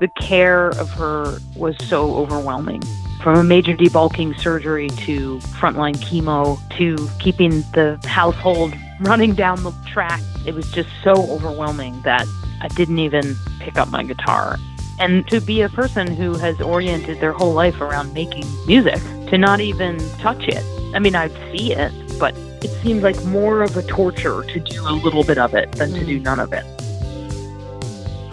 the care of her was so overwhelming. From a major debulking surgery to frontline chemo to keeping the household running down the track, it was just so overwhelming that I didn't even pick up my guitar. And to be a person who has oriented their whole life around making music, to not even touch it. I mean, I'd see it, but it seemed like more of a torture to do a little bit of it than to do mm. none of it.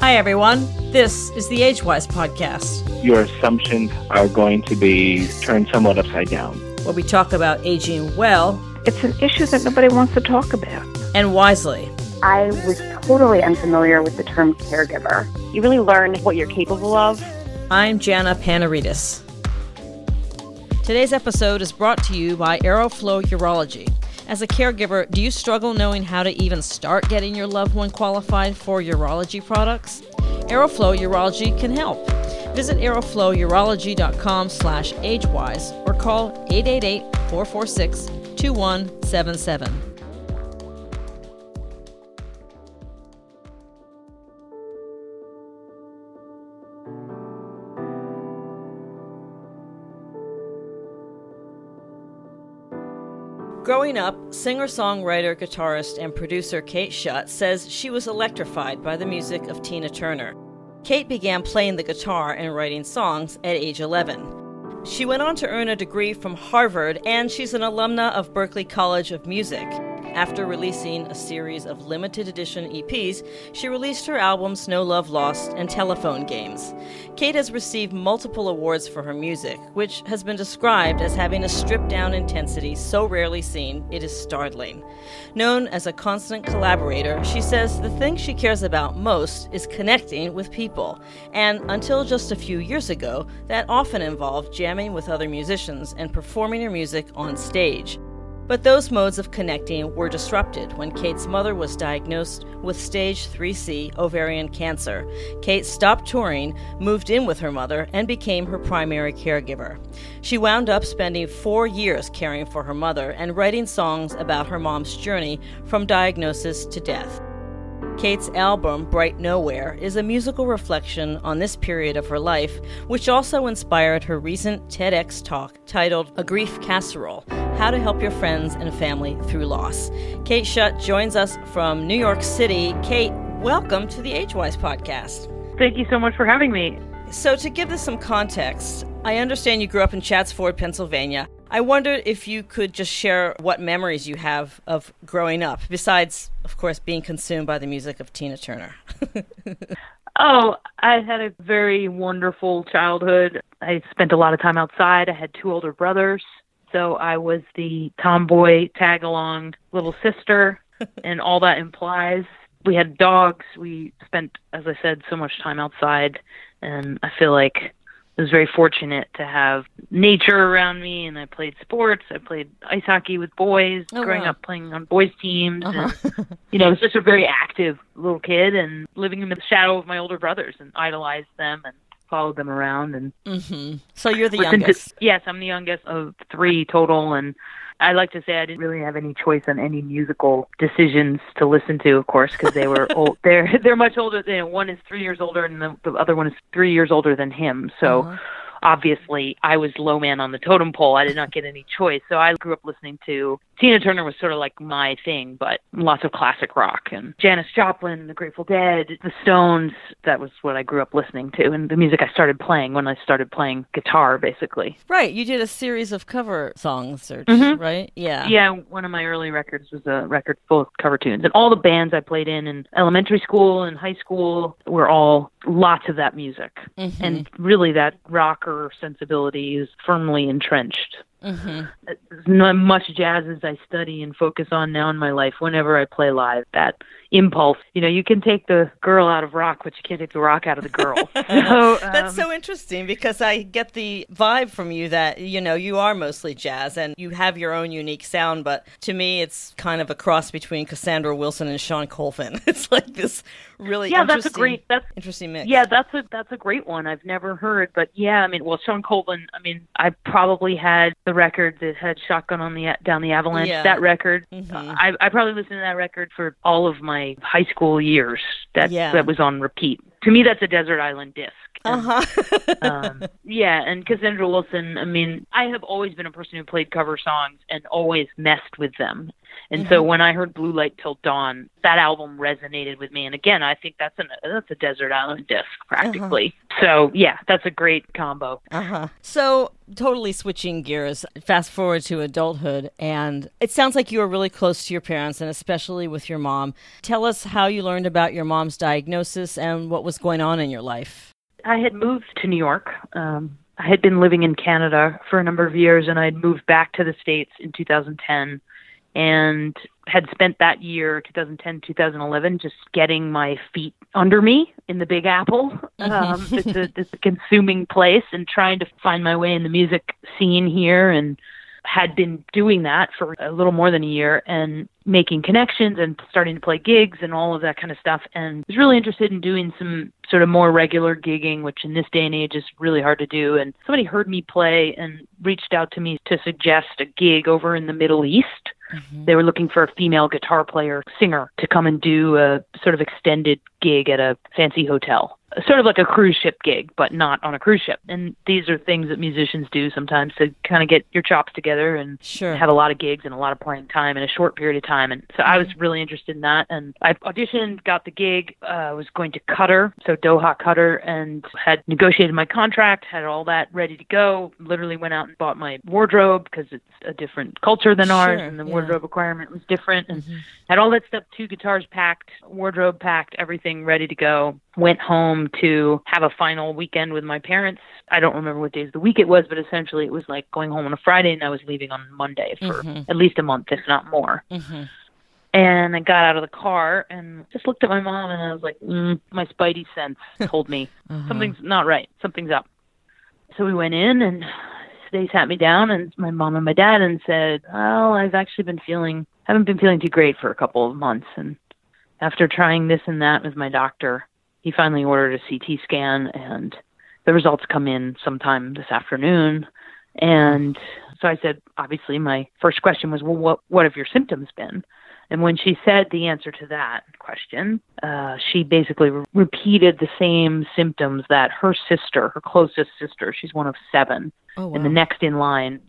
Hi, everyone. This is the Agewyz podcast, your assumptions are going to be turned somewhat upside down. where we talk about aging well It's an issue that nobody wants to talk about. and wisely. I was totally unfamiliar with the term caregiver. You really learn what you're capable of. I'm Jana Panarites. Today's episode is brought to you by Aeroflow Urology. As a caregiver, do you struggle knowing how to even start getting your loved one qualified for urology products? Aeroflow Urology can help. Visit aeroflowurology.com slash agewyz or call 888-446-2177. Growing up, singer songwriter, guitarist, and producer Kate Schutt says she was electrified by the music of Tina Turner. Kate began playing the guitar and writing songs at age 11. She went on to earn a degree from Harvard, and she's an alumna of Berklee College of Music. After releasing a series of limited edition EPs, she released her albums No Love Lost and Telephone Games. Kate has received multiple awards for her music, which has been described as having a stripped down intensity so rarely seen it is startling. Known as a constant collaborator, she says the thing she cares about most is connecting with people. And until just a few years ago, that often involved jamming with other musicians and performing her music on stage. But those modes of connecting were disrupted when Kate's mother was diagnosed with stage 3C ovarian cancer. Kate stopped touring, moved in with her mother, and became her primary caregiver. She wound up spending four years caring for her mother and writing songs about her mom's journey from diagnosis to death. Kate's album, Bright Nowhere, is a musical reflection on this period of her life, which also inspired her recent TEDx talk titled A Grief Casserole How to Help Your Friends and Family Through Loss. Kate Schutt joins us from New York City. Kate, welcome to the Agewyz podcast. Thank you so much for having me. So, to give this some context, I understand you grew up in Chadds Ford, Pennsylvania. I wondered if you could just share what memories you have of growing up, besides, of course, being consumed by the music of Tina Turner. Oh, I had a very wonderful childhood. I spent a lot of time outside. I had two older brothers. So I was the tomboy tag along little sister and all that implies. We had dogs. We spent, as I said, so much time outside. And I feel like I was very fortunate to have nature around me. And I played sports. I played ice hockey with boys Oh, growing wow. up playing on boys' teams. Uh-huh. And you know, I was just a very active little kid and living in the shadow of my older brothers and idolized them and followed them around and hmm So you're the listened to- youngest. yes, I'm the youngest of three total and I like to say I didn't really have any choice on any musical decisions to listen to, of course, because they were old. They're they're much older. Than, one is three years older, and the, the other one is three years older than him. So Uh-huh. Obviously, I was low man on the totem pole. I did not get any choice. So I grew up listening to Tina Turner was sort of like my thing, but lots of classic rock and Janis Joplin, the Grateful Dead, the Stones. That was what I grew up listening to, and the music I started playing when I started playing guitar, basically. Right. You did a series of cover songs, or, Mhm. right? Yeah. Yeah, one of my early records was a record full of cover tunes, and all the bands I played in in elementary school and high school were all lots of that music, Mhm. and really that sensibility is firmly entrenched. Mhm. As not much jazz as I study and focus on now in my life, whenever I play live, that impulse. You know, you can take the girl out of rock, but you can't take the rock out of the girl. so That's um, so interesting because I get the vibe from you that you know you are mostly jazz and you have your own unique sound, but to me it's kind of a cross between Cassandra Wilson and Shawn Colvin. It's like this really yeah, that's a interesting- great that's interesting mix. Yeah, that's a that's a great one. I've never heard, but yeah, I mean, well, Shawn Colvin. I mean, I probably had the record that had "Shotgun on the down the Avalanche." Yeah. That record, Mhm. I I probably listened to that record for all of my my high school years. That Yeah. that was on repeat. To me, that's a desert island disc. Uh huh. um, yeah, and Cassandra Wilson. I mean, I have always been a person who played cover songs and always messed with them. And so when I heard Blue Light Till Dawn, that album resonated with me. And again, I think that's an that's a desert island disc practically. So yeah, that's a great combo. Uh huh. So, totally switching gears, fast forward to adulthood, and it sounds like you were really close to your parents, and especially with your mom. Tell us how you learned about your mom's diagnosis and what was going on in your life. I had moved to New York. Um, I had been living in Canada for a number of years, and I had moved back to the States in 2010 and had spent that year, 2010, 2011, just getting my feet under me in the Big Apple. Um, it's, a, it's a consuming place and trying to find my way in the music scene here and had been doing that for a little more than a year and making connections and starting to play gigs and all of that kind of stuff. And was really interested in doing some sort of more regular gigging which in this day and age is really hard to do. And somebody heard me play and reached out to me to suggest a gig over in the Middle East. Mm-hmm. They were looking for a female guitar player singer to come and do a sort of extended gig at a fancy hotel sort of like a cruise ship gig but not on a cruise ship. And these are things that musicians do sometimes to kind of get your chops together and Sure. have a lot of gigs and a lot of playing time in a short period of time. And so I was really interested in that. And I auditioned got the gig uh, was going to Qatar so Doha Qatar and had negotiated my contract had all that ready to go literally went out and bought my wardrobe because it's a different culture than ours Sure, and the yeah. wardrobe requirement was different and had all that stuff two guitars packed wardrobe packed everything ready to go went home to have a final weekend with my parents i don't remember what days of the week it was but essentially it was like going home on a friday and i was leaving on monday for at least a month if not more Mhm. and I got out of the car and just looked at my mom and I was like, mm, my spidey sense told me something's not right. Something's up. So we went in and they sat me down and my mom and my dad and said, well, I've actually been feeling, haven't been feeling too great for a couple of months. And after trying this and that with my doctor, he finally ordered a CT scan and the results come in sometime this afternoon. And so I said, obviously, my first question was, well, what, what have your symptoms been? And when she said the answer to that question, uh, she basically re- repeated the same symptoms that her sister, her closest sister, she's one of seven, Oh, wow. and the next in line,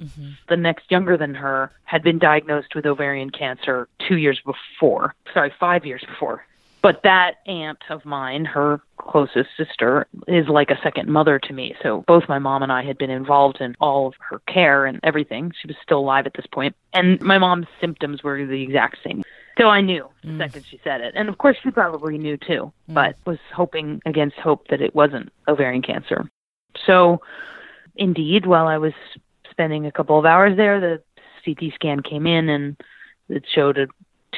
the next younger than her, had been diagnosed with ovarian cancer two years before. Sorry, five years before. But that aunt of mine, her closest sister, is like a second mother to me. So both my mom and I had been involved in all of her care and everything. She was still alive at this point. And my mom's symptoms were the exact same. So I knew the mm. second she said it. And of course, she probably knew too, mm. but was hoping against hope that it wasn't ovarian cancer. So indeed, while I was spending a couple of hours there, the CT scan came in and it showed a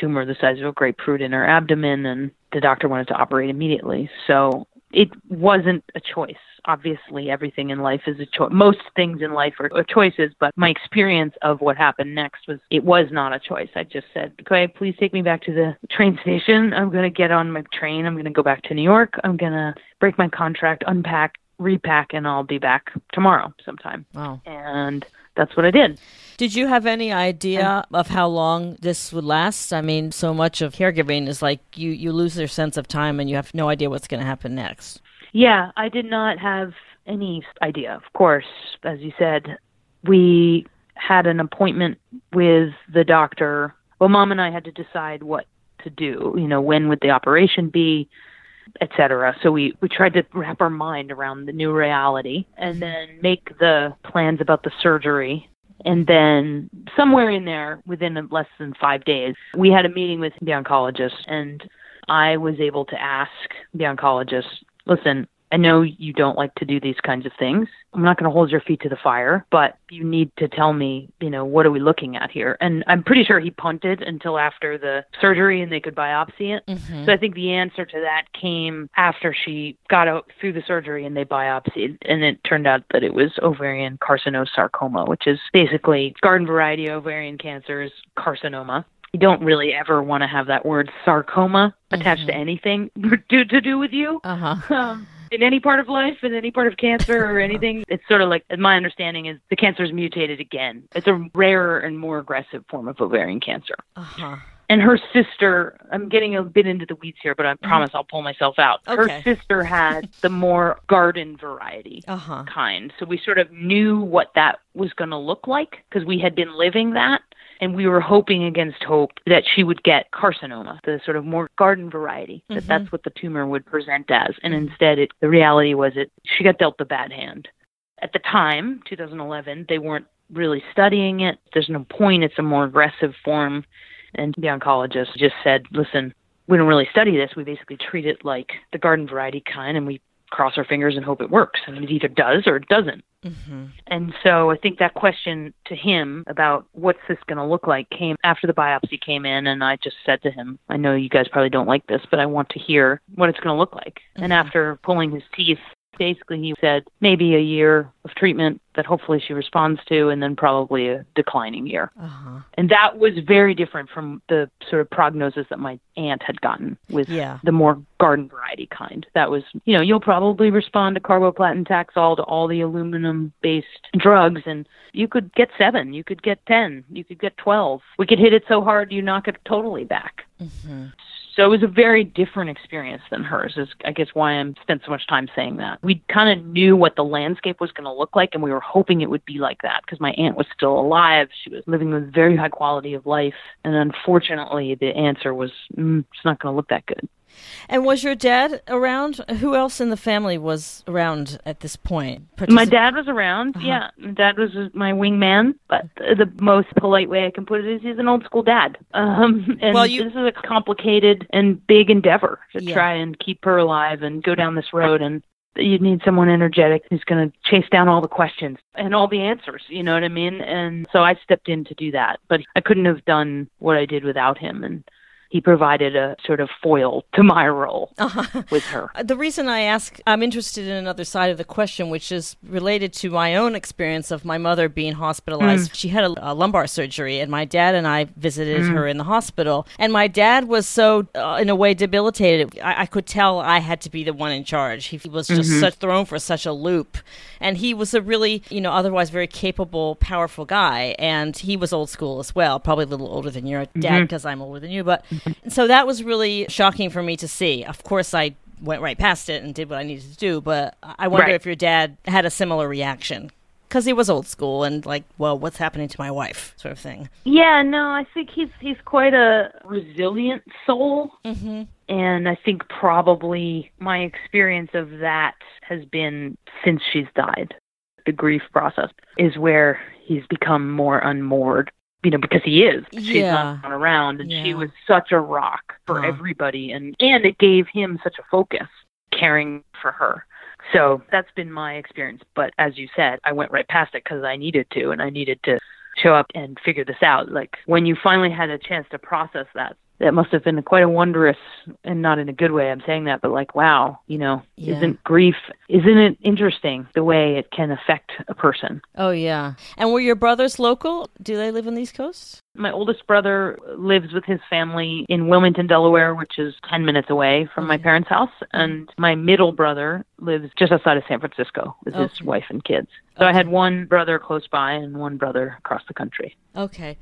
tumor the size of a grapefruit in her abdomen, and the doctor wanted to operate immediately. So it wasn't a choice. Obviously, everything in life is a choice. Most things in life are, choices, but my experience of what happened next was it was not a choice. I just said, okay, please take me back to the train station. I'm going to get on my train. I'm going to go back to New York. I'm going to break my contract, unpack, repack, and I'll be back tomorrow sometime. Wow. And that's what I did. Did you have any idea um, of how long this would last? I mean, so much of caregiving is like you, you lose your sense of time and you have no idea what's going to happen next. Yeah, I did not have any idea. Of course, as you said, we had an appointment with the doctor. Well, mom and I had to decide what to do. You know, when would the operation be, et cetera. So we we tried to wrap our mind around the new reality and then make the plans about the surgery. And then somewhere in there, within less than five days, we had a meeting with the oncologist, and I was able to ask the oncologist, listen, I know you don't like to do these kinds of things. I'm not going to hold your feet to the fire, but you need to tell me, you know, what are we looking at here? And I'm pretty sure he punted until after the surgery and they could biopsy it. So I think the answer to that came after she got out through the surgery and they biopsied. And it turned out that it was ovarian carcinosarcoma, which is basically garden variety ovarian cancer's carcinoma you don't really ever want to have that word sarcoma attached to anything to, to do with you Uh huh. um, in any part of life, in any part of cancer or anything. It's sort of like my understanding is the cancer is mutated again. It's a rarer and more aggressive form of ovarian cancer. Uh huh. And her sister, I'm getting a bit into the weeds here, but I promise I'll pull myself out. Okay. Her sister had the more garden variety Uh huh. kind. So we sort of knew what that was going to look like because we had been living that. And we were hoping against hope that she would get carcinoma, the sort of more garden variety, that mm-hmm. that's what the tumor would present as. And instead, it, the reality was it she got dealt the bad hand. At the time, 2011, they weren't really studying it. There's no point. It's a more aggressive form. And the oncologist just said, listen, we don't really study this. We basically treat it like the garden variety kind, and we cross our fingers and hope it works. And it either does or it doesn't. Mm-hmm. And so I think that question to him about what's this going to look like came after the biopsy came in. And I just said to him, I know you guys probably don't like this, but I want to hear what it's going to look like. And after pulling his teeth, basically he said maybe a year of treatment that hopefully she responds to, and then probably a declining year. Uh huh. And that was very different from the sort of prognosis that my aunt had gotten with Yeah. the more garden variety kind. That was, you know, you'll probably respond to carboplatin taxol to all the aluminum based drugs and you could get seven, you could get 10, you could get 12. We could hit it so hard you knock it totally back. Mm-hmm. So it was a very different experience than hers. Is I guess why I'm spent so much time saying that. We kind of knew what the landscape was going to look like, and we were hoping it would be like that because my aunt was still alive. She was living with very high quality of life, and unfortunately, the answer was mm, it's not going to look that good. And was your dad around? Who else in the family was around at this point? My dad was around. Yeah, my dad was my wingman, but the most polite way I can put it is he's an old school dad. Um, and Well, you- this is a complicated and big endeavor to Yeah. try and keep her alive and go down this road. And you need someone energetic who's going to chase down all the questions and all the answers. You know what I mean? And so I stepped in to do that, but I couldn't have done what I did without him. And he provided a sort of foil to my role Uh-huh. with her. Uh, the reason I ask, I'm interested in another side of the question, which is related to my own experience of my mother being hospitalized. Mm. She had a, a lumbar surgery, and my dad and I visited mm. her in the hospital. And my dad was so, uh, in a way, debilitated. I, I could tell I had to be the one in charge. He was just mm-hmm. such thrown for such a loop. And he was a really, you know, otherwise very capable, powerful guy. And he was old school as well, probably a little older than your dad mm-hmm. because I'm older than you. But so that was really shocking for me to see. Of course, I went right past it and did what I needed to do. But I wonder Right. if your dad had a similar reaction because he was old school and like, well, what's happening to my wife, sort of thing. Yeah, no, I think he's he's quite a resilient soul, Mm-hmm. and I think probably my experience of that has been since she's died. The grief process is where he's become more unmoored. You know, because he is. She's Yeah. not around, and she was such a rock for Huh. everybody, and and it gave him such a focus, caring for her. So that's been my experience. But as you said, I went right past it because I needed to, and I needed to show up and figure this out. Like when you finally had a chance to process that, that must have been quite a wondrous, and not in a good way. I'm saying that, but like, wow, you know, Yeah. isn't grief, isn't it interesting the way it can affect a person? Oh yeah. And were your brothers local? Do they live on the East Coast? My oldest brother lives with his family in Wilmington, Delaware, which is 10 minutes away from my parents' house. And my middle brother lives just outside of San Francisco with his wife and kids. So I had one brother close by and one brother across the country. Okay.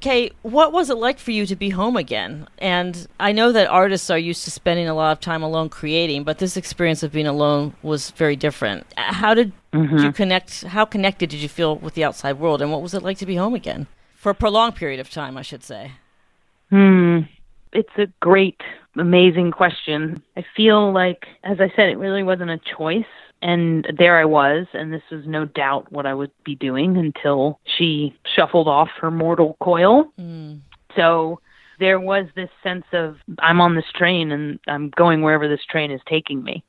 Kay, what was it like for you to be home again? And I know that artists are used to spending a lot of time alone creating, but this experience of being alone was very different. How did mm-hmm. you connect? How connected did you feel with the outside world? And what was it like to be home again? For a prolonged period of time, I should say. Hmm. It's a great, amazing question. I feel like, as I said, it really wasn't a choice. And there I was, and this was no doubt what I would be doing until she shuffled off her mortal coil. Mm. So there was this sense of I'm on this train and I'm going wherever this train is taking me,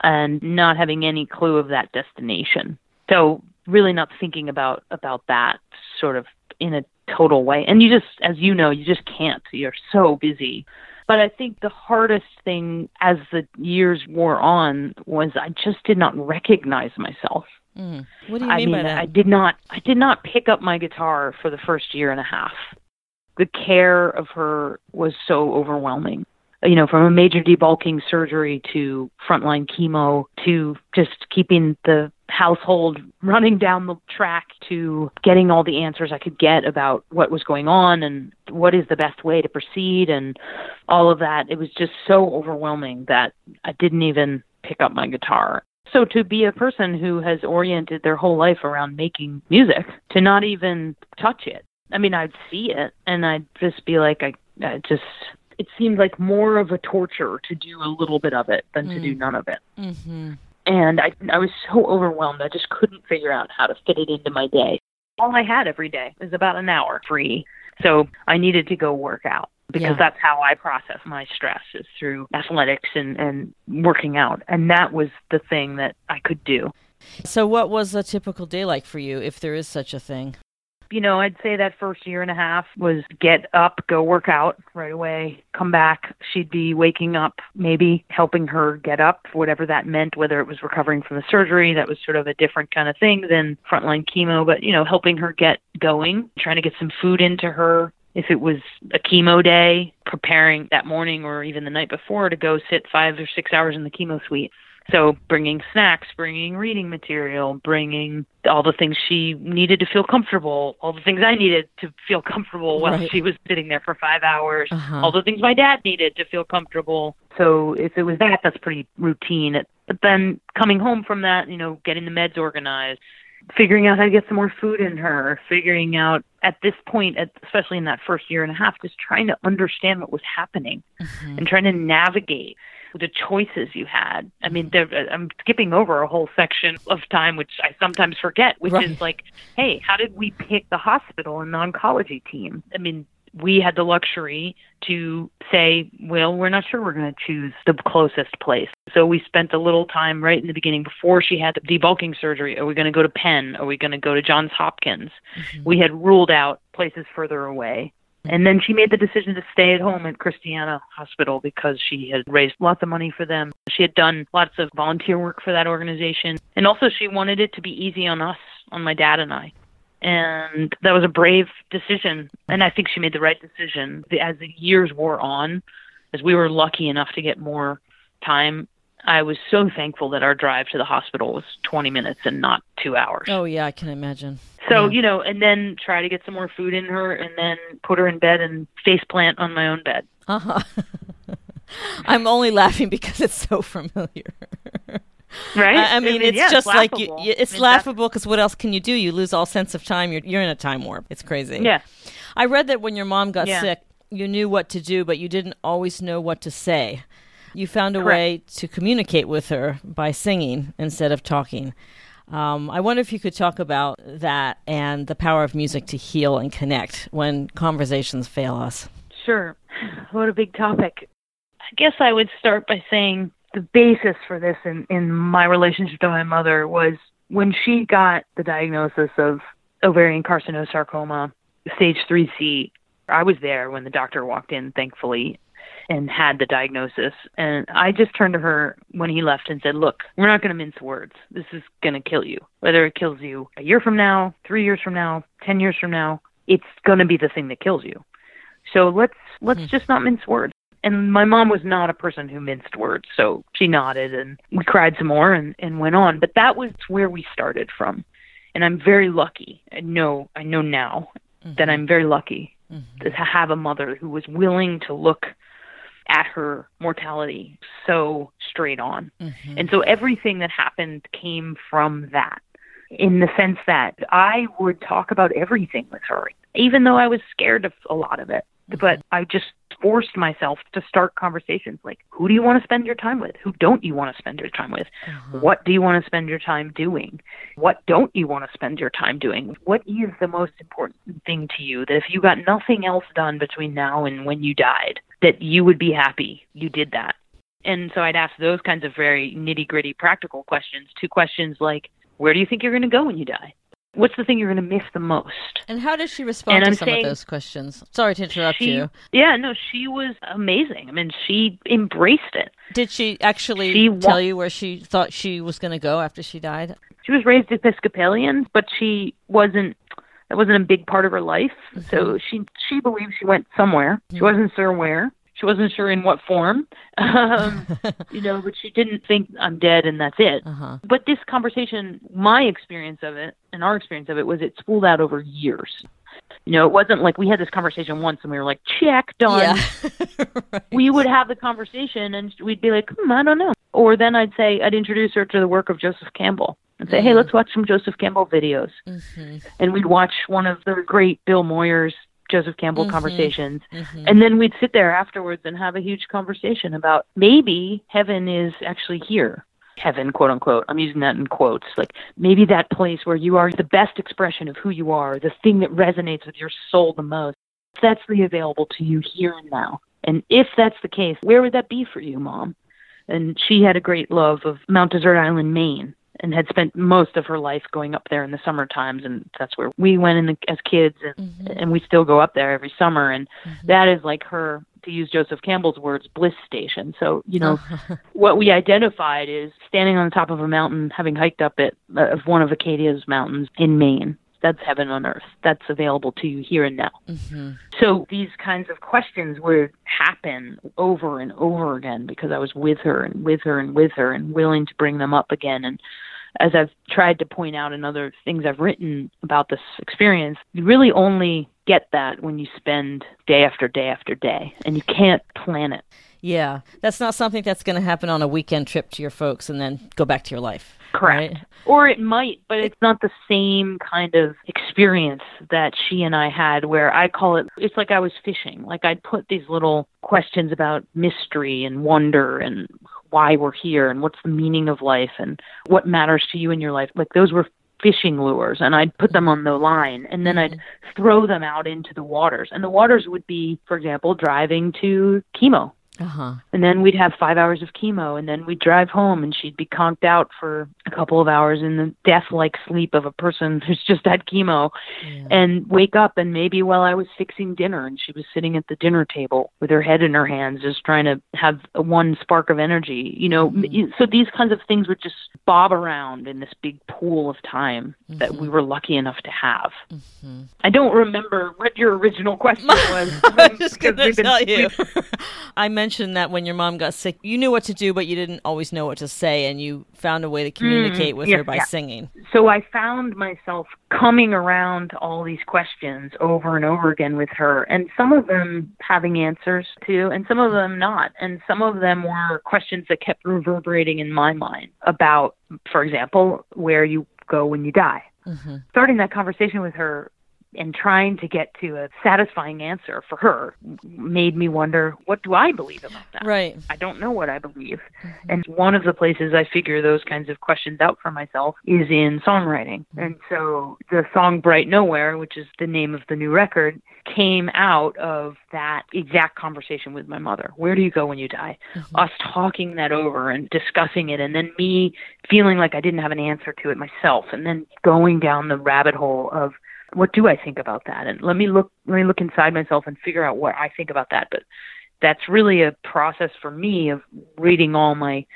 and not having any clue of that destination. So really not thinking about about that sort of in a total way. And you just, as you know, you just can't. You're so busy. But I think the hardest thing as the years wore on was I just did not recognize myself. Mm. What do you I mean, mean, by that? I did not I did not pick up my guitar for the first year and a half. The care of her was so overwhelming. You know, from a major debulking surgery to frontline chemo to just keeping the household running down the track to getting all the answers I could get about what was going on and what is the best way to proceed and all of that. It was just so overwhelming that I didn't even pick up my guitar. So to be a person who has oriented their whole life around making music, to not even touch it. I mean, I'd see it and I'd just be like, I, I just, it seemed like more of a torture to do a little bit of it than to do none of it. Mm-hmm. And I, I was so overwhelmed. I just couldn't figure out how to fit it into my day. All I had every day was about an hour free. So I needed to go work out because Yeah. that's how I process my stress is through athletics and, and working out. And that was the thing that I could do. So, what was a typical day like for you, if there is such a thing? You know, I'd say that first year and a half was get up, go work out right away, come back. She'd be waking up, maybe helping her get up, whatever that meant, whether it was recovering from the surgery. That was sort of a different kind of thing than frontline chemo, but, you know, helping her get going, trying to get some food into her. If it was a chemo day, preparing that morning or even the night before to go sit five or six hours in the chemo suite. So bringing snacks, bringing reading material, bringing all the things she needed to feel comfortable, all the things I needed to feel comfortable while Right. she was sitting there for five hours, Uh-huh. all the things my dad needed to feel comfortable. So if it was that, that's pretty routine. But then coming home from that, you know, getting the meds organized, figuring out how to get some more food in her, figuring out at this point, especially in that first year and a half, just trying to understand what was happening and trying to navigate the choices you had. I mean, mm-hmm. there, I'm skipping over a whole section of time, which I sometimes forget, which Right. is like, hey, how did we pick the hospital and the oncology team? I mean, we had the luxury to say, well, we're not sure we're going to choose the closest place. So we spent a little time right in the beginning before she had the debulking surgery. Are we going to go to Penn? Are we going to go to Johns Hopkins? Mm-hmm. We had ruled out places further away. And then she made the decision to stay at home at Christiana Hospital because she had raised lots of money for them. She had done lots of volunteer work for that organization. And also, she wanted it to be easy on us, on my dad and I. And that was a brave decision. And I think she made the right decision. As the years wore on, as we were lucky enough to get more time, I was so thankful that our drive to the hospital was 20 minutes and not two hours. Oh, yeah, I can imagine. So, you know, and then try to get some more food in her and then put her in bed and face plant on my own bed. Uh-huh. I'm only laughing because it's so familiar. Right? I, I mean, it's yeah, just like you, you- it's I mean, laughable because what else can you do? You lose all sense of time. You're you're in a time warp. It's crazy. Yeah. I read that when your mom got Yeah. sick, you knew what to do, but you didn't always know what to say. You found a Correct. way to communicate with her by singing instead of talking. Um, I wonder if you could talk about that and the power of music to heal and connect when conversations fail us. Sure. What a big topic. I guess I would start by saying the basis for this in, in my relationship to my mother was when she got the diagnosis of ovarian carcinosarcoma, stage 3C. I was there when the doctor walked in, thankfully, and had the diagnosis. And I just turned to her when he left and said, Look, we're not going to mince words. This is going to kill you. Whether it kills you a year from now, three years from now, 10 years from now, it's going to be the thing that kills you. So let's let's hmm. just not mince words. And my mom was not a person who minced words, so she nodded and we cried some more and, and went on. But that was where we started from. And I'm very lucky. I know I know now mm-hmm. that I'm very lucky mm-hmm. to have a mother who was willing to look at her mortality so straight on. Mm-hmm. And so everything that happened came from that in the sense that I would talk about everything with her, even though I was scared of a lot of it. Mm-hmm. But I just forced myself to start conversations like, who do you want to spend your time with? Who don't you want to spend your time with? Uh-huh. What do you want to spend your time doing? What don't you want to spend your time doing? What is the most important thing to you that if you got nothing else done between now and when you died, that you would be happy you did that? And so I'd ask those kinds of very nitty gritty practical questions. Two questions like, where do you think you're going to go when you die? What's the thing you're going to miss the most? And how did she respond And to I'm some saying- of those questions? Sorry to interrupt She, you. yeah, no, she was amazing. I mean, she embraced it. Did she actually She wa- tell you where she thought she was going to go after she died? She was raised Episcopalian, but she wasn't. That wasn't a big part of her life. So mm-hmm. she she believed she went somewhere. She mm-hmm. wasn't sure where. She wasn't sure in what form, um, you know, but she didn't think I'm dead and that's it. Uh-huh. But this conversation, my experience of it and our experience of it was it spooled out over years. You know, it wasn't like we had this conversation once and we were like, check, done. Yeah. right. We would have the conversation and we'd be like, hmm, I don't know. Or then I'd say, I'd introduce her to the work of Joseph Campbell and say, hey, let's watch some Joseph Campbell videos. Mhm. And we'd watch one of the great Bill Moyers, Joseph Campbell Mhm. conversations. Mhm. And then we'd sit there afterwards and have a huge conversation about maybe heaven is actually here. Heaven, quote unquote. I'm using that in quotes. Like maybe that place where you are the best expression of who you are, the thing that resonates with your soul the most. That's the available to you here and now. And if that's the case, where would that be for you, Mom? And she had a great love of Mount Desert Island, Maine, and had spent most of her life going up there in the summer times. And that's where we went in the, as kids, and, and we still go up there every summer. And that is like her, to use Joseph Campbell's words, bliss station. So, you know, what we identified is standing on the top of a mountain, having hiked up it, uh, of one of Acadia's mountains in Maine. That's heaven on earth. That's available to you here and now. Mhm. So these kinds of questions would happen over and over again because I was with her and with her and with her and willing to bring them up again. And as I've tried to point out in other things I've written about this experience, you really only get that when you spend day after day after day and you can't plan it. Yeah, that's not something that's going to happen on a weekend trip to your folks and then go back to your life. Correct. right? Or it might, but it's not the same kind of experience that she and I had where I call it, it's like I was fishing. Like I'd put these little questions about mystery and wonder and why we're here and what's the meaning of life and what matters to you in your life. Like those were fishing lures and I'd put them on the line and then I'd mm-hmm. throw them out into the waters. And the waters would be, for example, driving to chemo Uh huh. and then we'd have five hours of chemo, and then we'd drive home, and she'd be conked out for a couple of hours in the death-like sleep of a person who's just had chemo, and wake up, and maybe while I was fixing dinner, and she was sitting at the dinner table with her head in her hands, just trying to have one spark of energy, you know. Mm-hmm. m So these kinds of things would just bob around in this big pool of time that mm-hmm. we were lucky enough to have. Mm-hmm. I don't remember what your original question was. I was um, just going to been- tell you. I mentioned that when your mom got sick, you knew what to do, but you didn't always know what to say, and you found a way to mm, communicate with yeah, her by yeah. singing. so I found myself coming around to all these questions over and over again with her, and some of them having answers to, and some of them not. And some of them were questions that kept reverberating in my mind about, for example, where you go when you die. Mm-hmm. Starting that conversation with her and trying to get to a satisfying answer for her made me wonder what do I believe about that? Right. I don't know what I believe. Mm-hmm. And one of the places I figure those kinds of questions out for myself is in songwriting. Mm-hmm. And so the song Bright Nowhere, which is the name of the new record, came out of that exact conversation with my mother. Where do you go when you die? Mm-hmm. Us talking that over and discussing it, and then me feeling like I didn't have an answer to it myself, and then going down the rabbit hole of what do I think about that? And let me look let me look inside myself and figure out what I think about that. But that's really a process for me of reading all my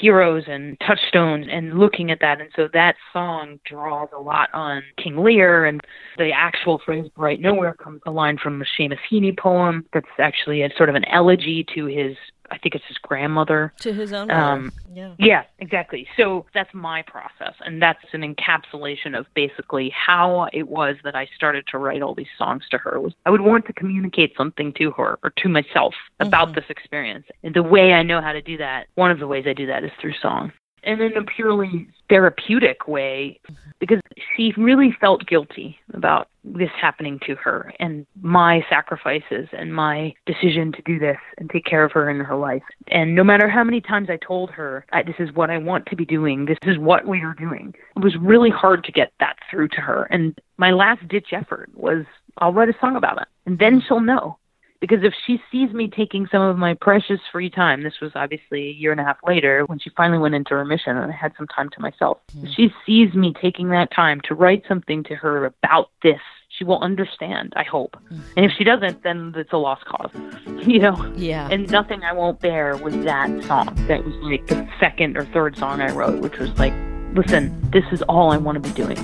heroes and touchstones and looking at that and so that song draws a lot on King Lear and the actual phrase bright nowhere comes a line from a Seamus Heaney poem that's actually a sort of an elegy to his I think it's his grandmother To his own Um, yeah. yeah, exactly. So that's my process, and that's an encapsulation of basically how it was that I started to write all these songs to her. Was I would want to communicate something to her or to myself about this experience, and the way I know how to do that, one of the ways I do that is through song, and in a purely therapeutic way, because she really felt guilty about this happening to her and my sacrifices and my decision to do this and take care of her in her life. And no matter how many times I told her, this is what I want to be doing, this is what we are doing, it was really hard to get that through to her. And my last ditch effort was, I'll write a song about it. And then she'll know. Because if she sees me taking some of my precious free time, this was obviously a year and a half later when she finally went into remission and I had some time to myself. If hmm. she sees me taking that time to write something to her about this, she will understand, I hope. Hmm. And if she doesn't, then it's a lost cause. You know? Yeah. And nothing I won't bear was that song. That was like the second or third song I wrote, which was like, listen, this is all I want to be doing.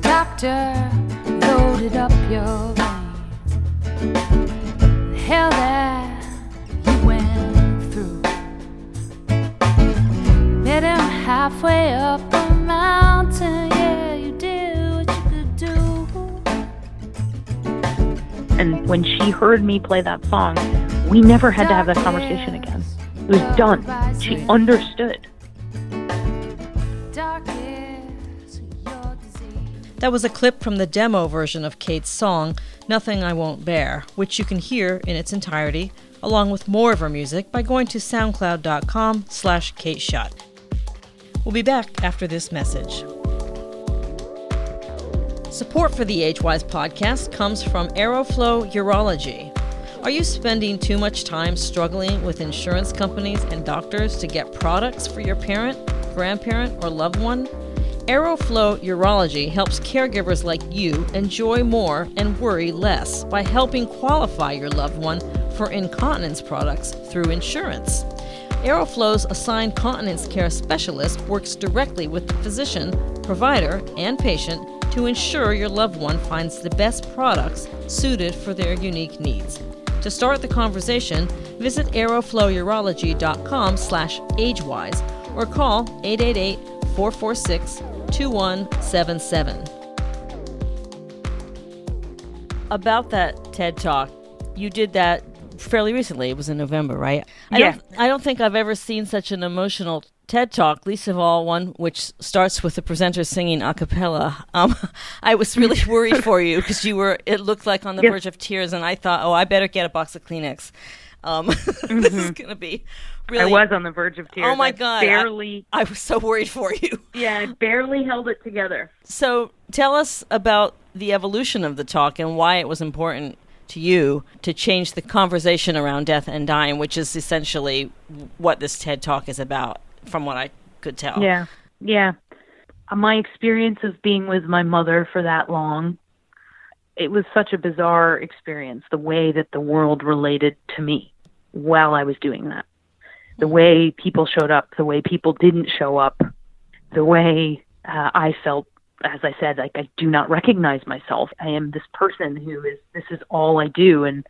Doctor loaded up your veins hell that you went through. Met him halfway up mountain, yeah, you did what you could do. And when she heard me play that song, we never had to have that conversation again. It was done. She understood. That was a clip from the demo version of Kate's song, Nothing I Won't Bear, which you can hear in its entirety, along with more of her music, by going to soundcloud.com slash kateschutt. We'll be back after this message. Support for the Agewyz podcast comes from Aeroflow Urology. Are you spending too much time struggling with insurance companies and doctors to get products for your parent, grandparent, or loved one? Aeroflow Urology helps caregivers like you enjoy more and worry less by helping qualify your loved one for incontinence products through insurance. Aeroflow's assigned continence care specialist works directly with the physician, provider, and patient to ensure your loved one finds the best products suited for their unique needs. To start the conversation, visit aeroflowurology.com slash agewyz or call 888-446-2177. About that TED Talk, you did that fairly recently. It was in November, right? I Yeah. don't, I don't think I've ever seen such an emotional TED Talk, least of all one which starts with the presenter singing a cappella. Um, I was really worried for you because you were, it looked like on the verge of tears, and I thought, oh, I better get a box of Kleenex. Um, this is going to be really. I was on the verge of tears. Oh my I God, I- Barely. I was so worried for you. yeah, I barely held it together. So tell us about the evolution of the talk and why it was important to you to change the conversation around death and dying, which is essentially what this TED Talk is about, from what I could tell. Yeah, yeah. My experience of being with my mother for that long, it was such a bizarre experience. The way that the world related to me while I was doing that, the way people showed up, the way people didn't show up, the way uh, I felt. As I said, like I do not recognize myself. I am this person who is. This is all I do, and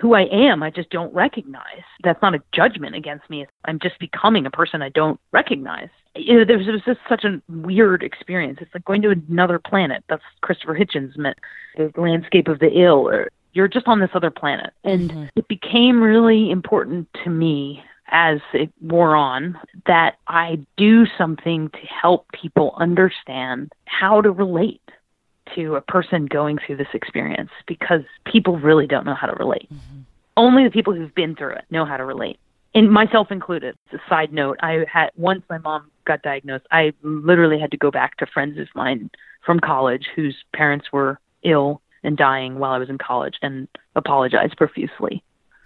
who I am, I just don't recognize. That's not a judgment against me. I'm just becoming a person I don't recognize. You know, there was, it was just such a weird experience. It's like going to another planet. That's Christopher Hitchens meant the landscape of the ill, or you're just on this other planet. And mm-hmm. it became really important to me as it wore on that I do something to help people understand how to relate to a person going through this experience because people really don't know how to relate. Mm-hmm. Only the people who've been through it know how to relate. And myself included. It's a side note. I had once my mom got diagnosed, I literally had to go back to friends of mine from college whose parents were ill and dying while I was in college and apologize profusely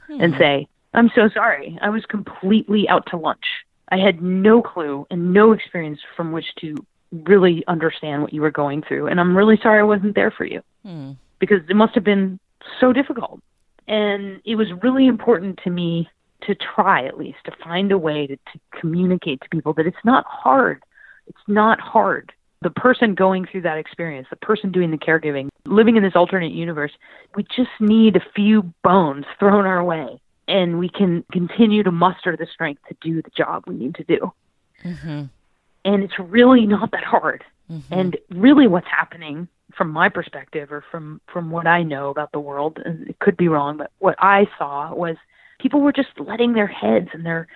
and say, I'm so sorry. I was completely out to lunch. I had no clue and no experience from which to really understand what you were going through. And I'm really sorry I wasn't there for you Hmm. because it must have been so difficult. And it was really important to me to try at least to find a way to, to communicate to people that it's not hard. It's not hard. The person going through that experience, the person doing the caregiving, living in this alternate universe, we just need a few bones thrown our way and we can continue to muster the strength to do the job we need to do. Mm-hmm. And it's really not that hard. Mm-hmm. And really what's happening from my perspective or from from what I know about the world, and it could be wrong, but what I saw was people were just letting their heads and their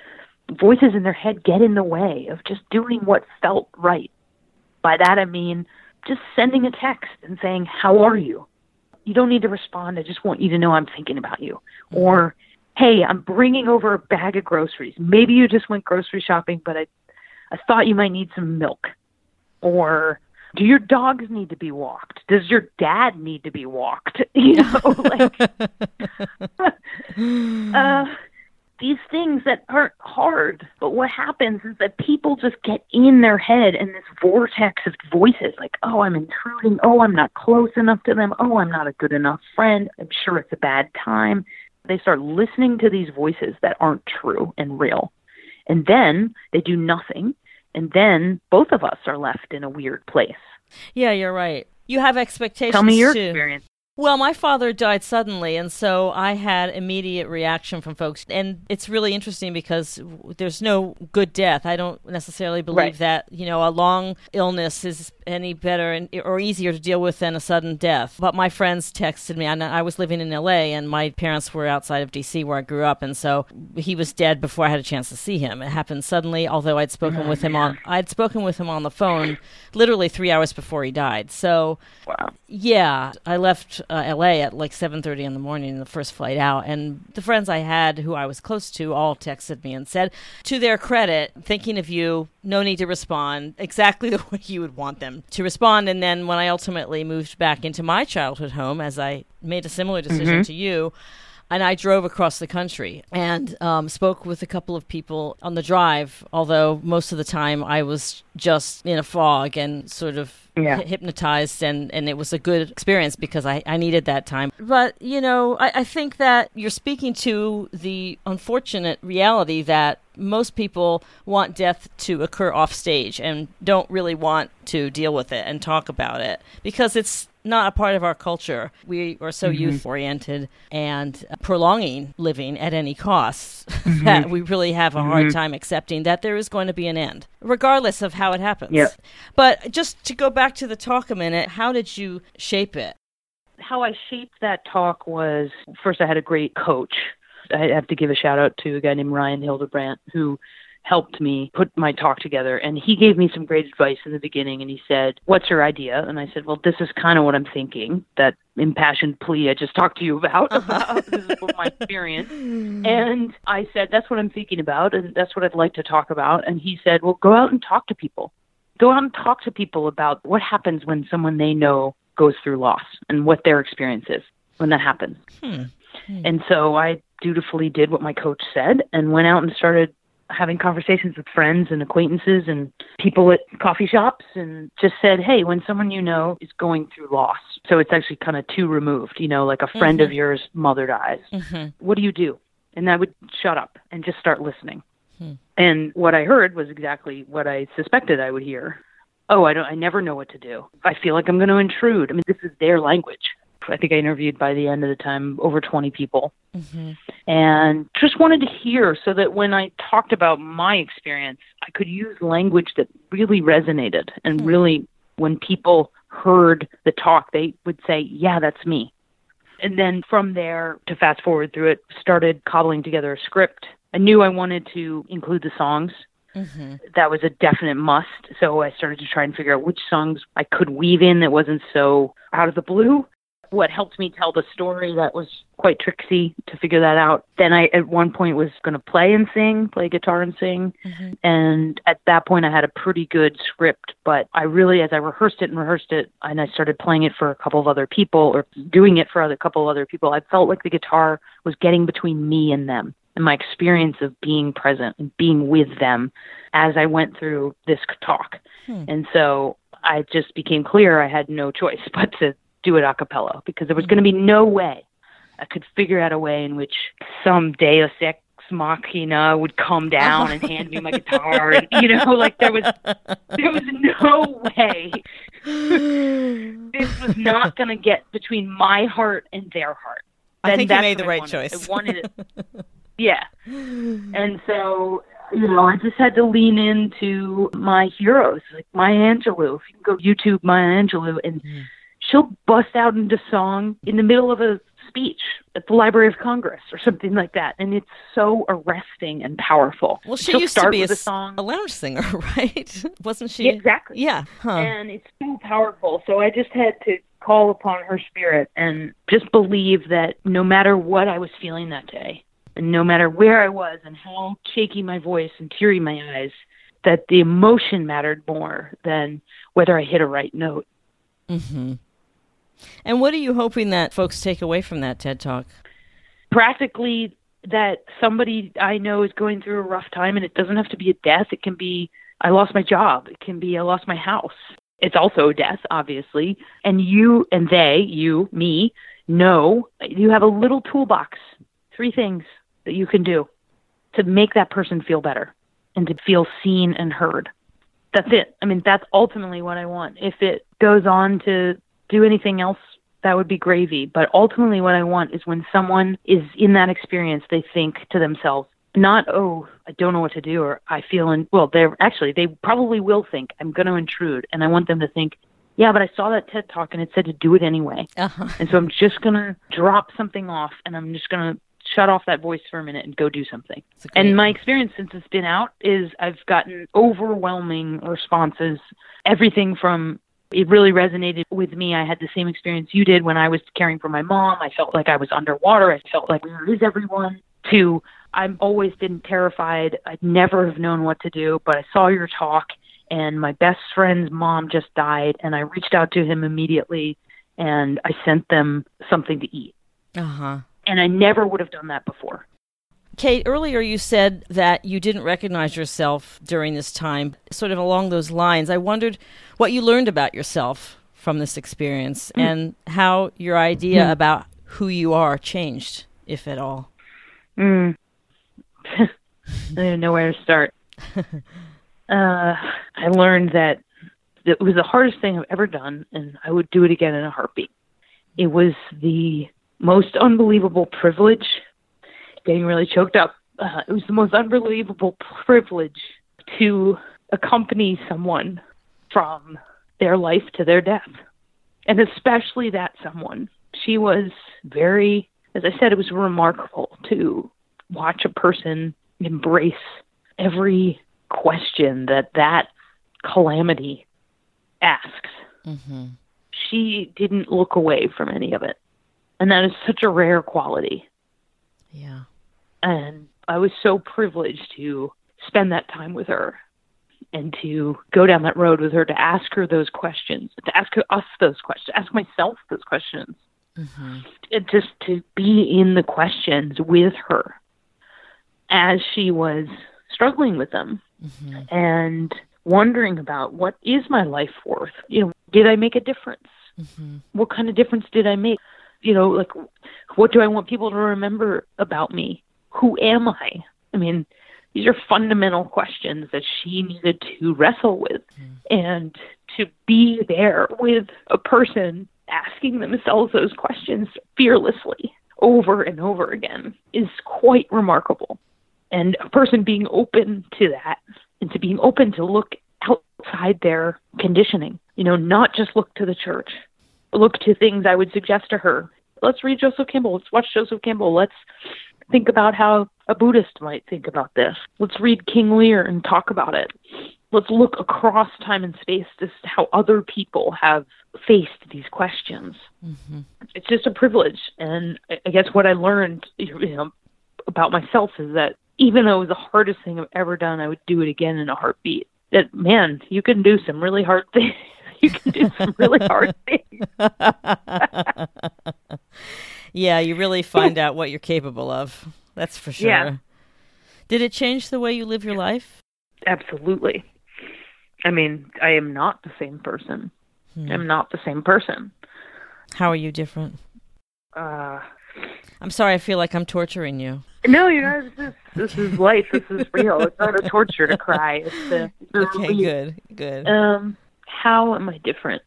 voices in their head get in the way of just doing what felt right. By that I mean just sending a text and saying, "How are you?" You don't need to respond. I just want you to know I'm thinking about you. Or, "Hey, I'm bringing over a bag of groceries. Maybe you just went grocery shopping, but I I thought you might need some milk." Or, "Do your dogs need to be walked? Does your dad need to be walked?" You know, like uh, these things that aren't hard. But what happens is that people just get in their head and this vortex of voices like, oh, I'm intruding. Oh, I'm not close enough to them. Oh, I'm not a good enough friend. I'm sure it's a bad time. They start listening to these voices that aren't true and real. And then they do nothing. And then both of us are left in a weird place. Yeah, you're right. You have expectations Tell me your too. experience. Well, my father died suddenly, and so I had immediate reaction from folks. And it's really interesting because there's no good death. I don't necessarily believe Right. that, you know, a long illness is any better and, or easier to deal with than a sudden death. But my friends texted me, and I was living in LA, and my parents were outside of DC where I grew up, and so he was dead before I had a chance to see him. It happened suddenly, although I'd spoken oh, with him on I'd spoken with him on the phone literally three hours before he died. So Wow. yeah, I left uh, LA at like 7:30 in the morning, the first flight out, and the friends I had who I was close to all texted me and said, to their credit, thinking of you, no need to respond exactly the way you would want them to respond. And then when I ultimately moved back into my childhood home, as I made a similar decision to you. And I drove across the country and um, spoke with a couple of people on the drive, although most of the time I was just in a fog and sort of Yeah. hy- hypnotized and, and it was a good experience because I, I needed that time. But, you know, I, I think that you're speaking to the unfortunate reality that most people want death to occur off stage and don't really want to deal with it and talk about it because it's not a part of our culture. We are so mm-hmm. youth oriented and uh, prolonging living at any cost that mm-hmm. we really have a hard mm-hmm. time accepting that there is going to be an end, regardless of how it happens. Yeah. But just to go back to the talk a minute, how did you shape it? how I shaped that talk was first I had a great coach. I have to give a shout out to a guy named Ryan Hildebrandt who helped me put my talk together and he gave me some great advice in the beginning and he said, "What's your idea?" And I said, "Well, this is kind of what I'm thinking. That impassioned plea I just talked to you about. Uh-huh. this is my experience." Hmm. And I said, "That's what I'm thinking about and that's what I'd like to talk about." And he said, "Well, go out and talk to people." Go out and talk to people about what happens when someone they know goes through loss and what their experience is when that happens. Hmm. Hmm. And so I dutifully did what my coach said and went out and started having conversations with friends and acquaintances and people at coffee shops and just said, hey, when someone you know is going through loss, so it's actually kind of too removed, you know, like a friend of mm-hmm. yours' mother dies, mm-hmm. what do you do? And I would shut up and just start listening. Hmm. And what I heard was exactly what I suspected I would hear. Oh, I don't I never know what to do. I feel like I'm going to intrude. I mean, this is their language. I think I interviewed by the end of the time over 20 people. Mm-hmm. And just wanted to hear so that when I talked about my experience, I could use language that really resonated and hmm. really when people heard the talk, they would say, "Yeah, that's me." And then from there, to fast forward through it, started cobbling together a script. I knew I wanted to include the songs. Mm-hmm. That was a definite must. So I started to try and figure out which songs I could weave in that wasn't so out of the blue. What helped me tell the story that was quite tricksy to figure that out. Then I, at one point, was going to play and sing, play guitar and sing. Mm-hmm. And at that point, I had a pretty good script. But I really, as I rehearsed it and rehearsed it, and I started playing it for a couple of other people or doing it for a couple of other people, I felt like the guitar was getting between me and them and my experience of being present and being with them as I went through this talk. Hmm. And so I just became clear I had no choice but to do it a cappella because there was going to be mm-hmm. no way I could figure out a way in which some deus ex machina would come down and hand me my guitar and you know like there was there was no way this was not going to get between my heart and their heart I think you made the right wanted. choice. I wanted it. yeah. And so, you know, I just had to lean into my heroes, like Maya Angelou. If you can go YouTube Maya Angelou, and mm. She'll bust out into song in the middle of a speech at the Library of Congress or something like that, and it's so arresting and powerful. Well, she She'll used to be a, with a song. a lounge singer, right? Wasn't she? Exactly. Yeah. Huh. and it's so powerful. So I just had to call upon her spirit and just believe that no matter what I was feeling that day, and no matter where I was and how shaky my voice and teary my eyes, that the emotion mattered more than whether I hit a right note. Mm-hmm. And what are you hoping that folks take away from that TED Talk? Practically, that somebody I know is going through a rough time, and it doesn't have to be a death. It can be I lost my job. It can be I lost my house. It's also a death, obviously. And you and they, you, me, know you have a little toolbox, three things that you can do to make that person feel better and to feel seen and heard. That's it. I mean, that's ultimately what I want. If it goes on to do anything else that would be gravy. But ultimately, what I want is when someone is in that experience, they think to themselves, not, oh, I don't know what to do, or I feel, in, well, they're actually, they probably will think, I'm going to intrude. And I want them to think, yeah, but I saw that TED talk and it said to do it anyway. Uh-huh. And so I'm just going to drop something off and I'm just going to shut off that voice for a minute and go do something. It's a great- And my experience since it's been out is I've gotten overwhelming responses. Everything from it really resonated with me. I had the same experience you did when I was caring for my mom. I felt like I was underwater. I felt like where is everyone? To I'm always been terrified. I'd never have known what to do, but I saw your talk and my best friend's mom just died and I reached out to him immediately and I sent them something to eat. uh-huh. And I never would have done that before. Kate, earlier you said that you didn't recognize yourself during this time. Sort of along those lines, I wondered what you learned about yourself from this experience and how your idea about who you are changed, if at all. Mm. I don't know where to start. uh, I learned that it was the hardest thing I've ever done, and I would do it again in a heartbeat. It was the most unbelievable privilege. Getting really choked up. Uh, it was the most unbelievable privilege to accompany someone from their life to their death, and especially that someone. She was very, as I said, it was remarkable to watch a person embrace every question that that calamity asks. Mm-hmm. She didn't look away from any of it. And that is such a rare quality. Yeah. And I was so privileged to spend that time with her and to go down that road with her to ask her those questions, to ask us those questions, ask myself those questions, Mm-hmm. and just to be in the questions with her as she was struggling with them Mm-hmm. and wondering about what is my life worth? You know, did I make a difference? Mm-hmm. What kind of difference did I make? You know, like what do I want people to remember about me? Who am I? I mean, these are fundamental questions that she needed to wrestle with mm. and to be there with a person asking themselves those questions fearlessly over and over again is quite remarkable and a person being open to that and to being open to look outside their conditioning you know not just look to the church look to things i would suggest to her let's read joseph campbell. Let's watch joseph campbell. Let's think about how a buddhist might think about this. Let's read king lear and talk about it. Let's look across time and space to how other people have faced these questions. Mm-hmm. it's just a privilege. And I- i guess what i learned you know about myself is that even though it was the hardest thing i've ever done i would do it again in a heartbeat. That man you can do some really hard things. You can do some really hard things yeah, you really find out what you're capable of. That's for sure. Yeah. Did it change the way you live your life? absolutely i mean i am not the same person Hmm. i'm not the same person How are you different? uh I'm sorry, I feel like I'm torturing you. no you know this is this is life this is real it's not a torture to cry it's a, it's a Okay, relief. good, good. Um, how am I different?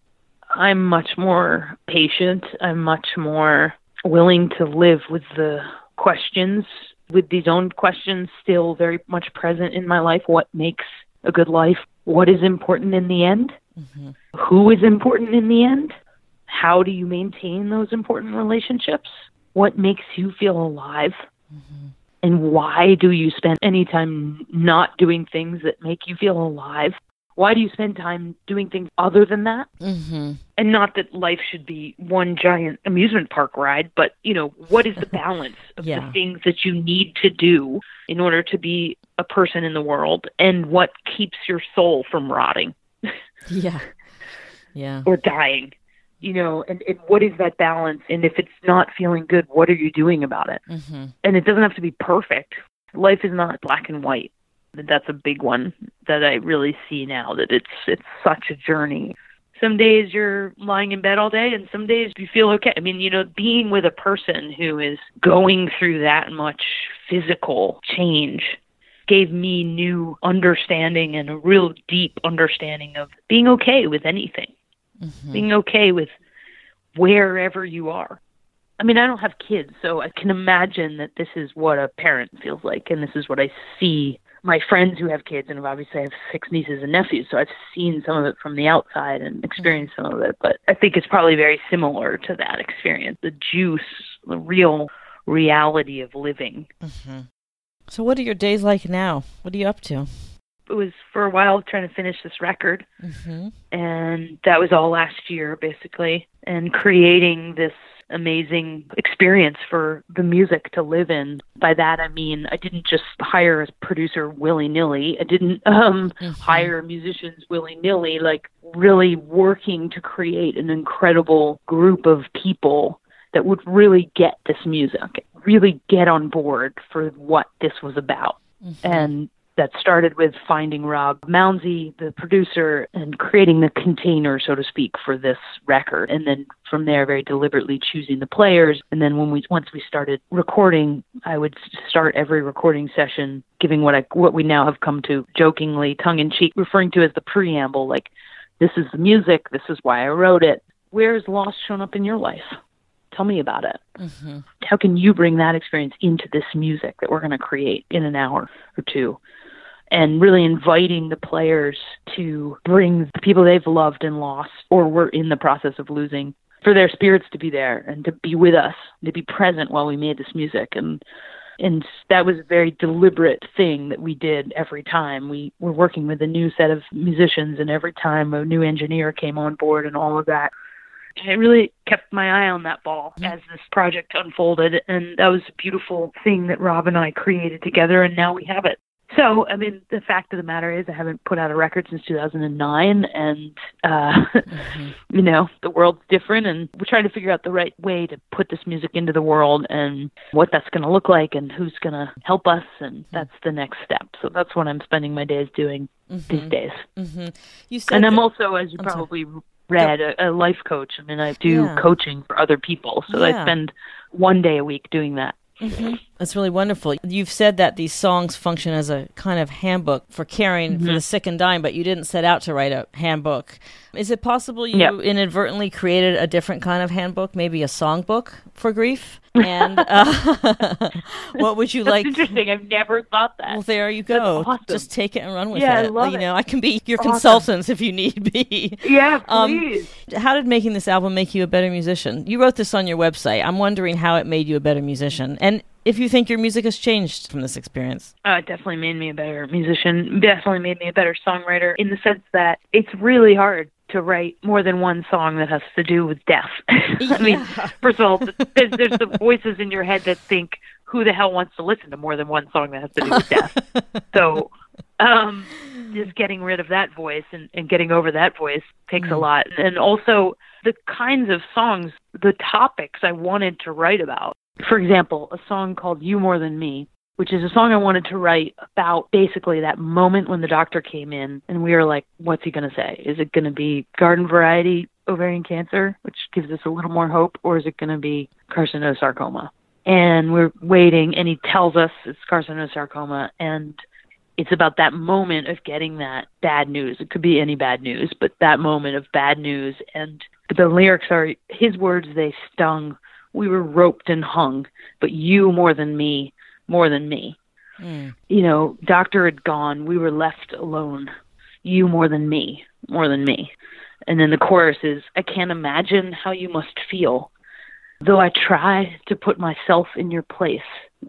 I'm much more patient. I'm much more willing to live with the questions, with these own questions still very much present in my life. What makes a good life? What is important in the end? hmm Who is important in the end? How do you maintain those important relationships? What makes you feel alive? And why do you spend any time not doing things that make you feel alive? Why do you spend time doing things other than that? hmm And not that life should be one giant amusement park ride, but you know, what is the balance of Yeah. the things that you need to do in order to be a person in the world and what keeps your soul from rotting Yeah. Yeah. or dying? You know, and, and what is that balance? And if it's not feeling good, what are you doing about it? Mm-hmm. and it doesn't have to be perfect. Life is not black and white. That's a big one that I really see now that it's it's such a journey. Some days you're lying in bed all day and some days you feel okay. I mean, you know, being with a person who is going through that much physical change gave me new understanding and a real deep understanding of being okay with anything hmm being okay with wherever you are. I mean, I don't have kids, so I can imagine that this is what a parent feels like, and this is what I see my friends who have kids, and obviously I have six nieces and nephews, so I've seen some of it from the outside and experienced some of it. But I think it's probably very similar to that experience the juice, the real reality of living. Mm-hmm. So, what are your days like now? What are you up to? It was for a while trying to finish this record, Mm-hmm. and that was all last year basically, and creating this amazing experience for the music to live in. By that I mean I didn't just hire a producer willy nilly. I didn't um Mhm. hire musicians willy nilly, like really working to create an incredible group of people that would really get this music, really get on board for what this was about Mm-hmm. and that started with finding Rob Mounsey, the producer, and creating the container, so to speak, for this record. And then from there, very deliberately choosing the players. And then when we once we started recording, I would start every recording session giving what I what we now have come to jokingly, tongue in cheek, referring to as the preamble, like this is the music, this is why I wrote it. Where has loss shown up in your life? Tell me about it Mm-hmm. how can you bring that experience into this music that we're going to create in an hour or two and really inviting the players to bring the people they've loved and lost or were in the process of losing for their spirits to be there and to be with us to be present while we made this music. And and that was a very deliberate thing that we did every time. We were working with a new set of musicians and every time a new engineer came on board and all of that And I really kept my eye on that ball as this project unfolded, and that was a beautiful thing that Rob and I created together, and now we have it. So, I mean, the fact of the matter is, I haven't put out a record since 2009, and uh, you know, the world's different, and we're trying to figure out the right way to put this music into the world, and what that's going to look like, and who's going to help us, and that's the next step. So that's what I'm spending my days doing these days. Mm-hmm. You said And I'm also, as you I'm sorry. probably read, a, a life coach. I mean, I do Yeah. coaching for other people, so I spend one day a week doing that. That's really wonderful. You've said that these songs function as a kind of handbook for caring for the sick and dying, but you didn't set out to write a handbook. Is it possible you Yeah. inadvertently created a different kind of handbook, maybe a songbook for grief? And uh, what would you That's like? interesting. I've never thought that. Well, there you go. Awesome. Just take it and run with Yeah, I it. love you it. know, I can be your Awesome. consultants if you need be. yeah, Um, please. How did making this album make you a better musician? You wrote this on your website. I'm wondering how it made you a better musician, and if you think your music has changed from this experience. Uh, it definitely made me a better musician. Definitely made me a better songwriter in the sense that it's really hard to write more than one song that has to do with death. I mean, Yeah. first of all, there's, there's the voices in your head that think, "Who the hell wants to listen to more than one song that has to do with death?" so, um, just getting rid of that voice and, and getting over that voice takes a lot. And also the kinds of songs, the topics I wanted to write about. For example, a song called You More Than Me, which is a song I wanted to write about basically that moment when the doctor came in and we were like, what's he going to say? Is it going to be garden variety ovarian cancer, which gives us a little more hope, or is it going to be carcinosarcoma? And we're waiting, and he tells us it's carcinosarcoma, and it's about that moment of getting that bad news. It could be any bad news, but that moment of bad news. And the lyrics are his words, they stung. We were roped and hung, but you more than me, more than me. Mm. You know, doctor had gone. We were left alone. You more than me, more than me. And then the chorus is, I can't imagine how you must feel. Though I try to put myself in your place,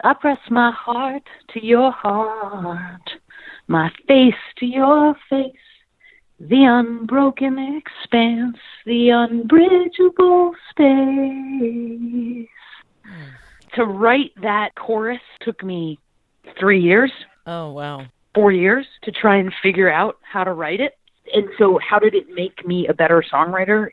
I press my heart to your heart, my face to your face, the unbroken expanse, the unbridgeable space. To write that chorus took me three years, Oh wow. four years to try and figure out how to write it. And so, how did it make me a better songwriter?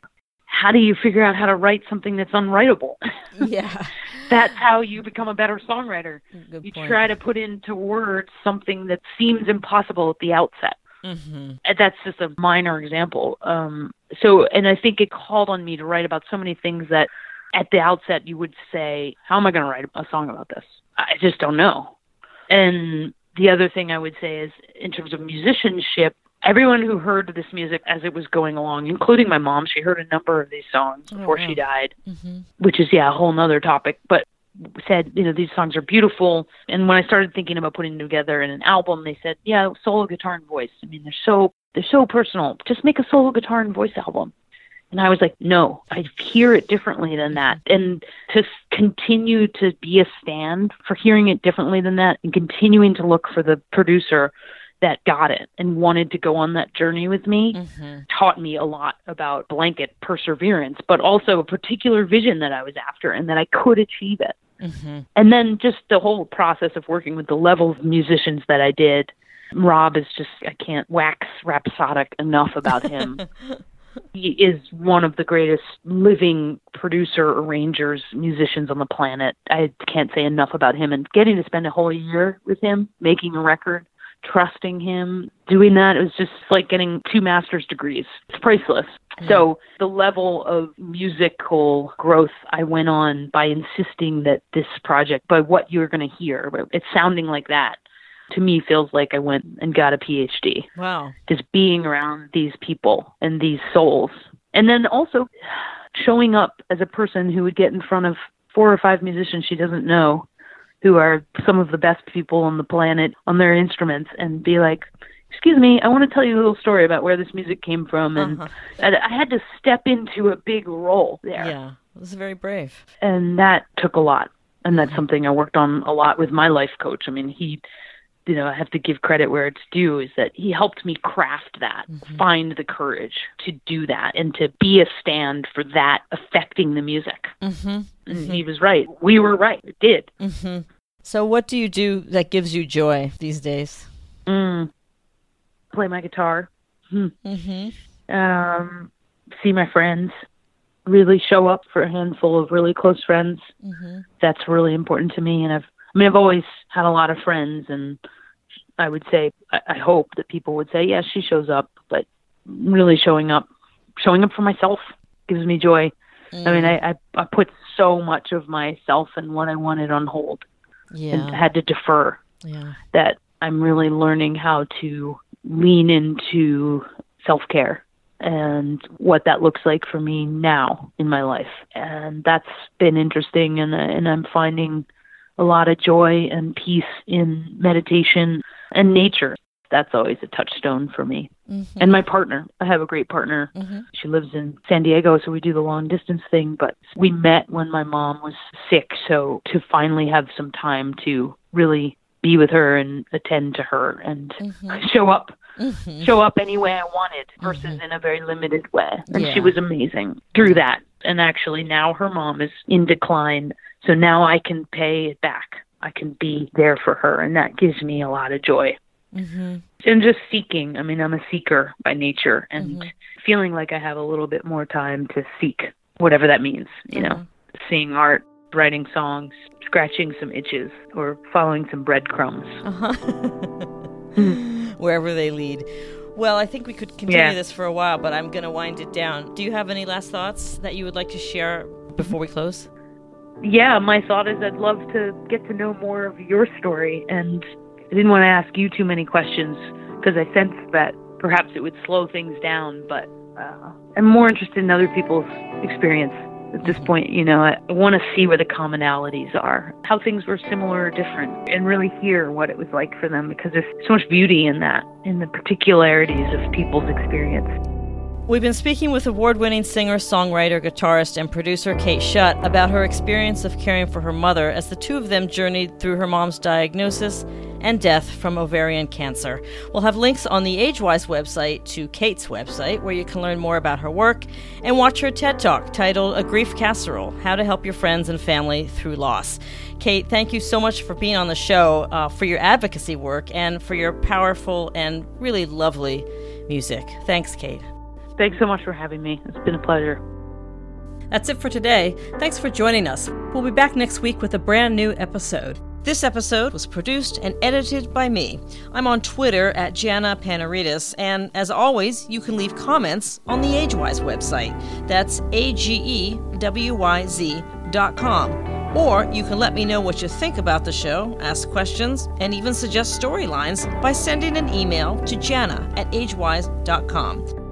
How do you figure out how to write something that's unwritable? Yeah. that's how you become a better songwriter. Good You point. try to put into words something that seems impossible at the outset. Hmm That's just a minor example. Um, so, and I think it called on me to write about so many things that at the outset you would say, How am I going to write a song about this? I just don't know. And the other thing I would say is, in terms of musicianship, everyone who heard this music as it was going along, including my mom, she heard a number of these songs Oh, before wow. she died, Mm-hmm. which is yeah a whole nother topic. But said you know these songs are beautiful, and when I started thinking about putting them together in an album, they said yeah solo guitar and voice. I mean they're so they're so personal. Just make a solo guitar and voice album. And I was like, no, I hear it differently than that. And to continue to be a stand for hearing it differently than that and continuing to look for the producer that got it and wanted to go on that journey with me Mm-hmm. taught me a lot about blanket perseverance, but also a particular vision that I was after and that I could achieve it. Mm-hmm. And then just the whole process of working with the level of musicians that I did. Rob is just, I can't wax rhapsodic enough about him. he is one of the greatest living producer, arrangers, musicians on the planet. I can't say enough about him. And getting to spend a whole year with him, making a record, trusting him, doing that, it was just like getting two master's degrees. It's priceless. Mm-hmm. So the level of musical growth I went on by insisting that this project, by what you're going to hear, it's sounding like that, to me feels like I went and got a PhD Wow. just being around these people and these souls. And then also showing up as a person who would get in front of four or five musicians she doesn't know who are some of the best people on the planet on their instruments and be like, Excuse me, I want to tell you a little story about where this music came from. And Uh-huh. and I had to step into a big role there Yeah. It was very brave. and that took a lot and that's something i worked on a lot with my life coach i mean he you know i have to give credit where it's due is that he helped me craft that find the courage to do that and to be a stand for that affecting the music Mm-hmm. and he was right we were right it did Mm-hmm. So, what do you do that gives you joy these days? mm. play my guitar Mm-hmm. um see my friends really show up for a handful of really close friends Mm-hmm. that's really important to me and i've i mean i've always had a lot of friends and i would say i, I hope that people would say yeah she shows up but really showing up showing up for myself gives me joy i mean I, I i put so much of myself and what i wanted on hold and had to defer. Yeah. that i'm really learning how to lean into self-care and what that looks like for me now in my life. And that's been interesting and and I'm finding a lot of joy and peace in meditation and nature that's always a touchstone for me Mm-hmm. and my partner i have a great partner Mm-hmm. she lives in San Diego, so we do the long distance thing. But we met when my mom was sick, so to finally have some time to really be with her and attend to her and Mm-hmm. show up, show up any way I wanted versus in a very limited way. And Yeah. she was amazing through that. And actually, now her mom is in decline, so now I can pay it back. I can be there for her, and that gives me a lot of joy Mm-hmm. and just seeking. I mean, I'm a seeker by nature, and feeling like I have a little bit more time to seek whatever that means. You know, seeing art, writing songs, scratching some itches, or following some breadcrumbs. Uh-huh. Wherever they lead. Well, I think we could continue Yeah. this for a while, but I'm going to wind it down. Do you have any last thoughts that you would like to share before we close? Yeah, my thought is I'd love to get to know more of your story, and I didn't want to ask you too many questions because I sensed that perhaps it would slow things down. But uh, I'm more interested in other people's experience at this point. You know, I, I want to see where the commonalities are, how things were similar or different, and really hear what it was like for them because there's so much beauty in that, in the particularities of people's experience. We've been speaking with award winning singer, songwriter, guitarist, and producer Kate Schutt about her experience of caring for her mother as the two of them journeyed through her mom's diagnosis and death from ovarian cancer. We'll have links on the Agewyz website to Kate's website, where you can learn more about her work and watch her TED Talk titled A Grief Casserole How to Help Your Friends and Family Through Loss. Kate, thank you so much for being on the show, uh, for your advocacy work, and for your powerful and really lovely music. Thanks, Kate. Thanks so much for having me. It's been a pleasure. That's it for today. Thanks for joining us. We'll be back next week with a brand new episode. This episode was produced and edited by me. I'm on Twitter at Jana Panarites, and as always, you can leave comments on the Agewyz website. That's A G E W Y Z dot com. Or you can let me know what you think about the show, ask questions, and even suggest storylines by sending an email to Jana at agewyz.com.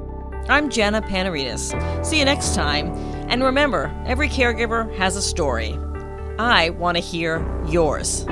I'm Jana Panarites. See you next time. And remember, every caregiver has a story. I want to hear yours.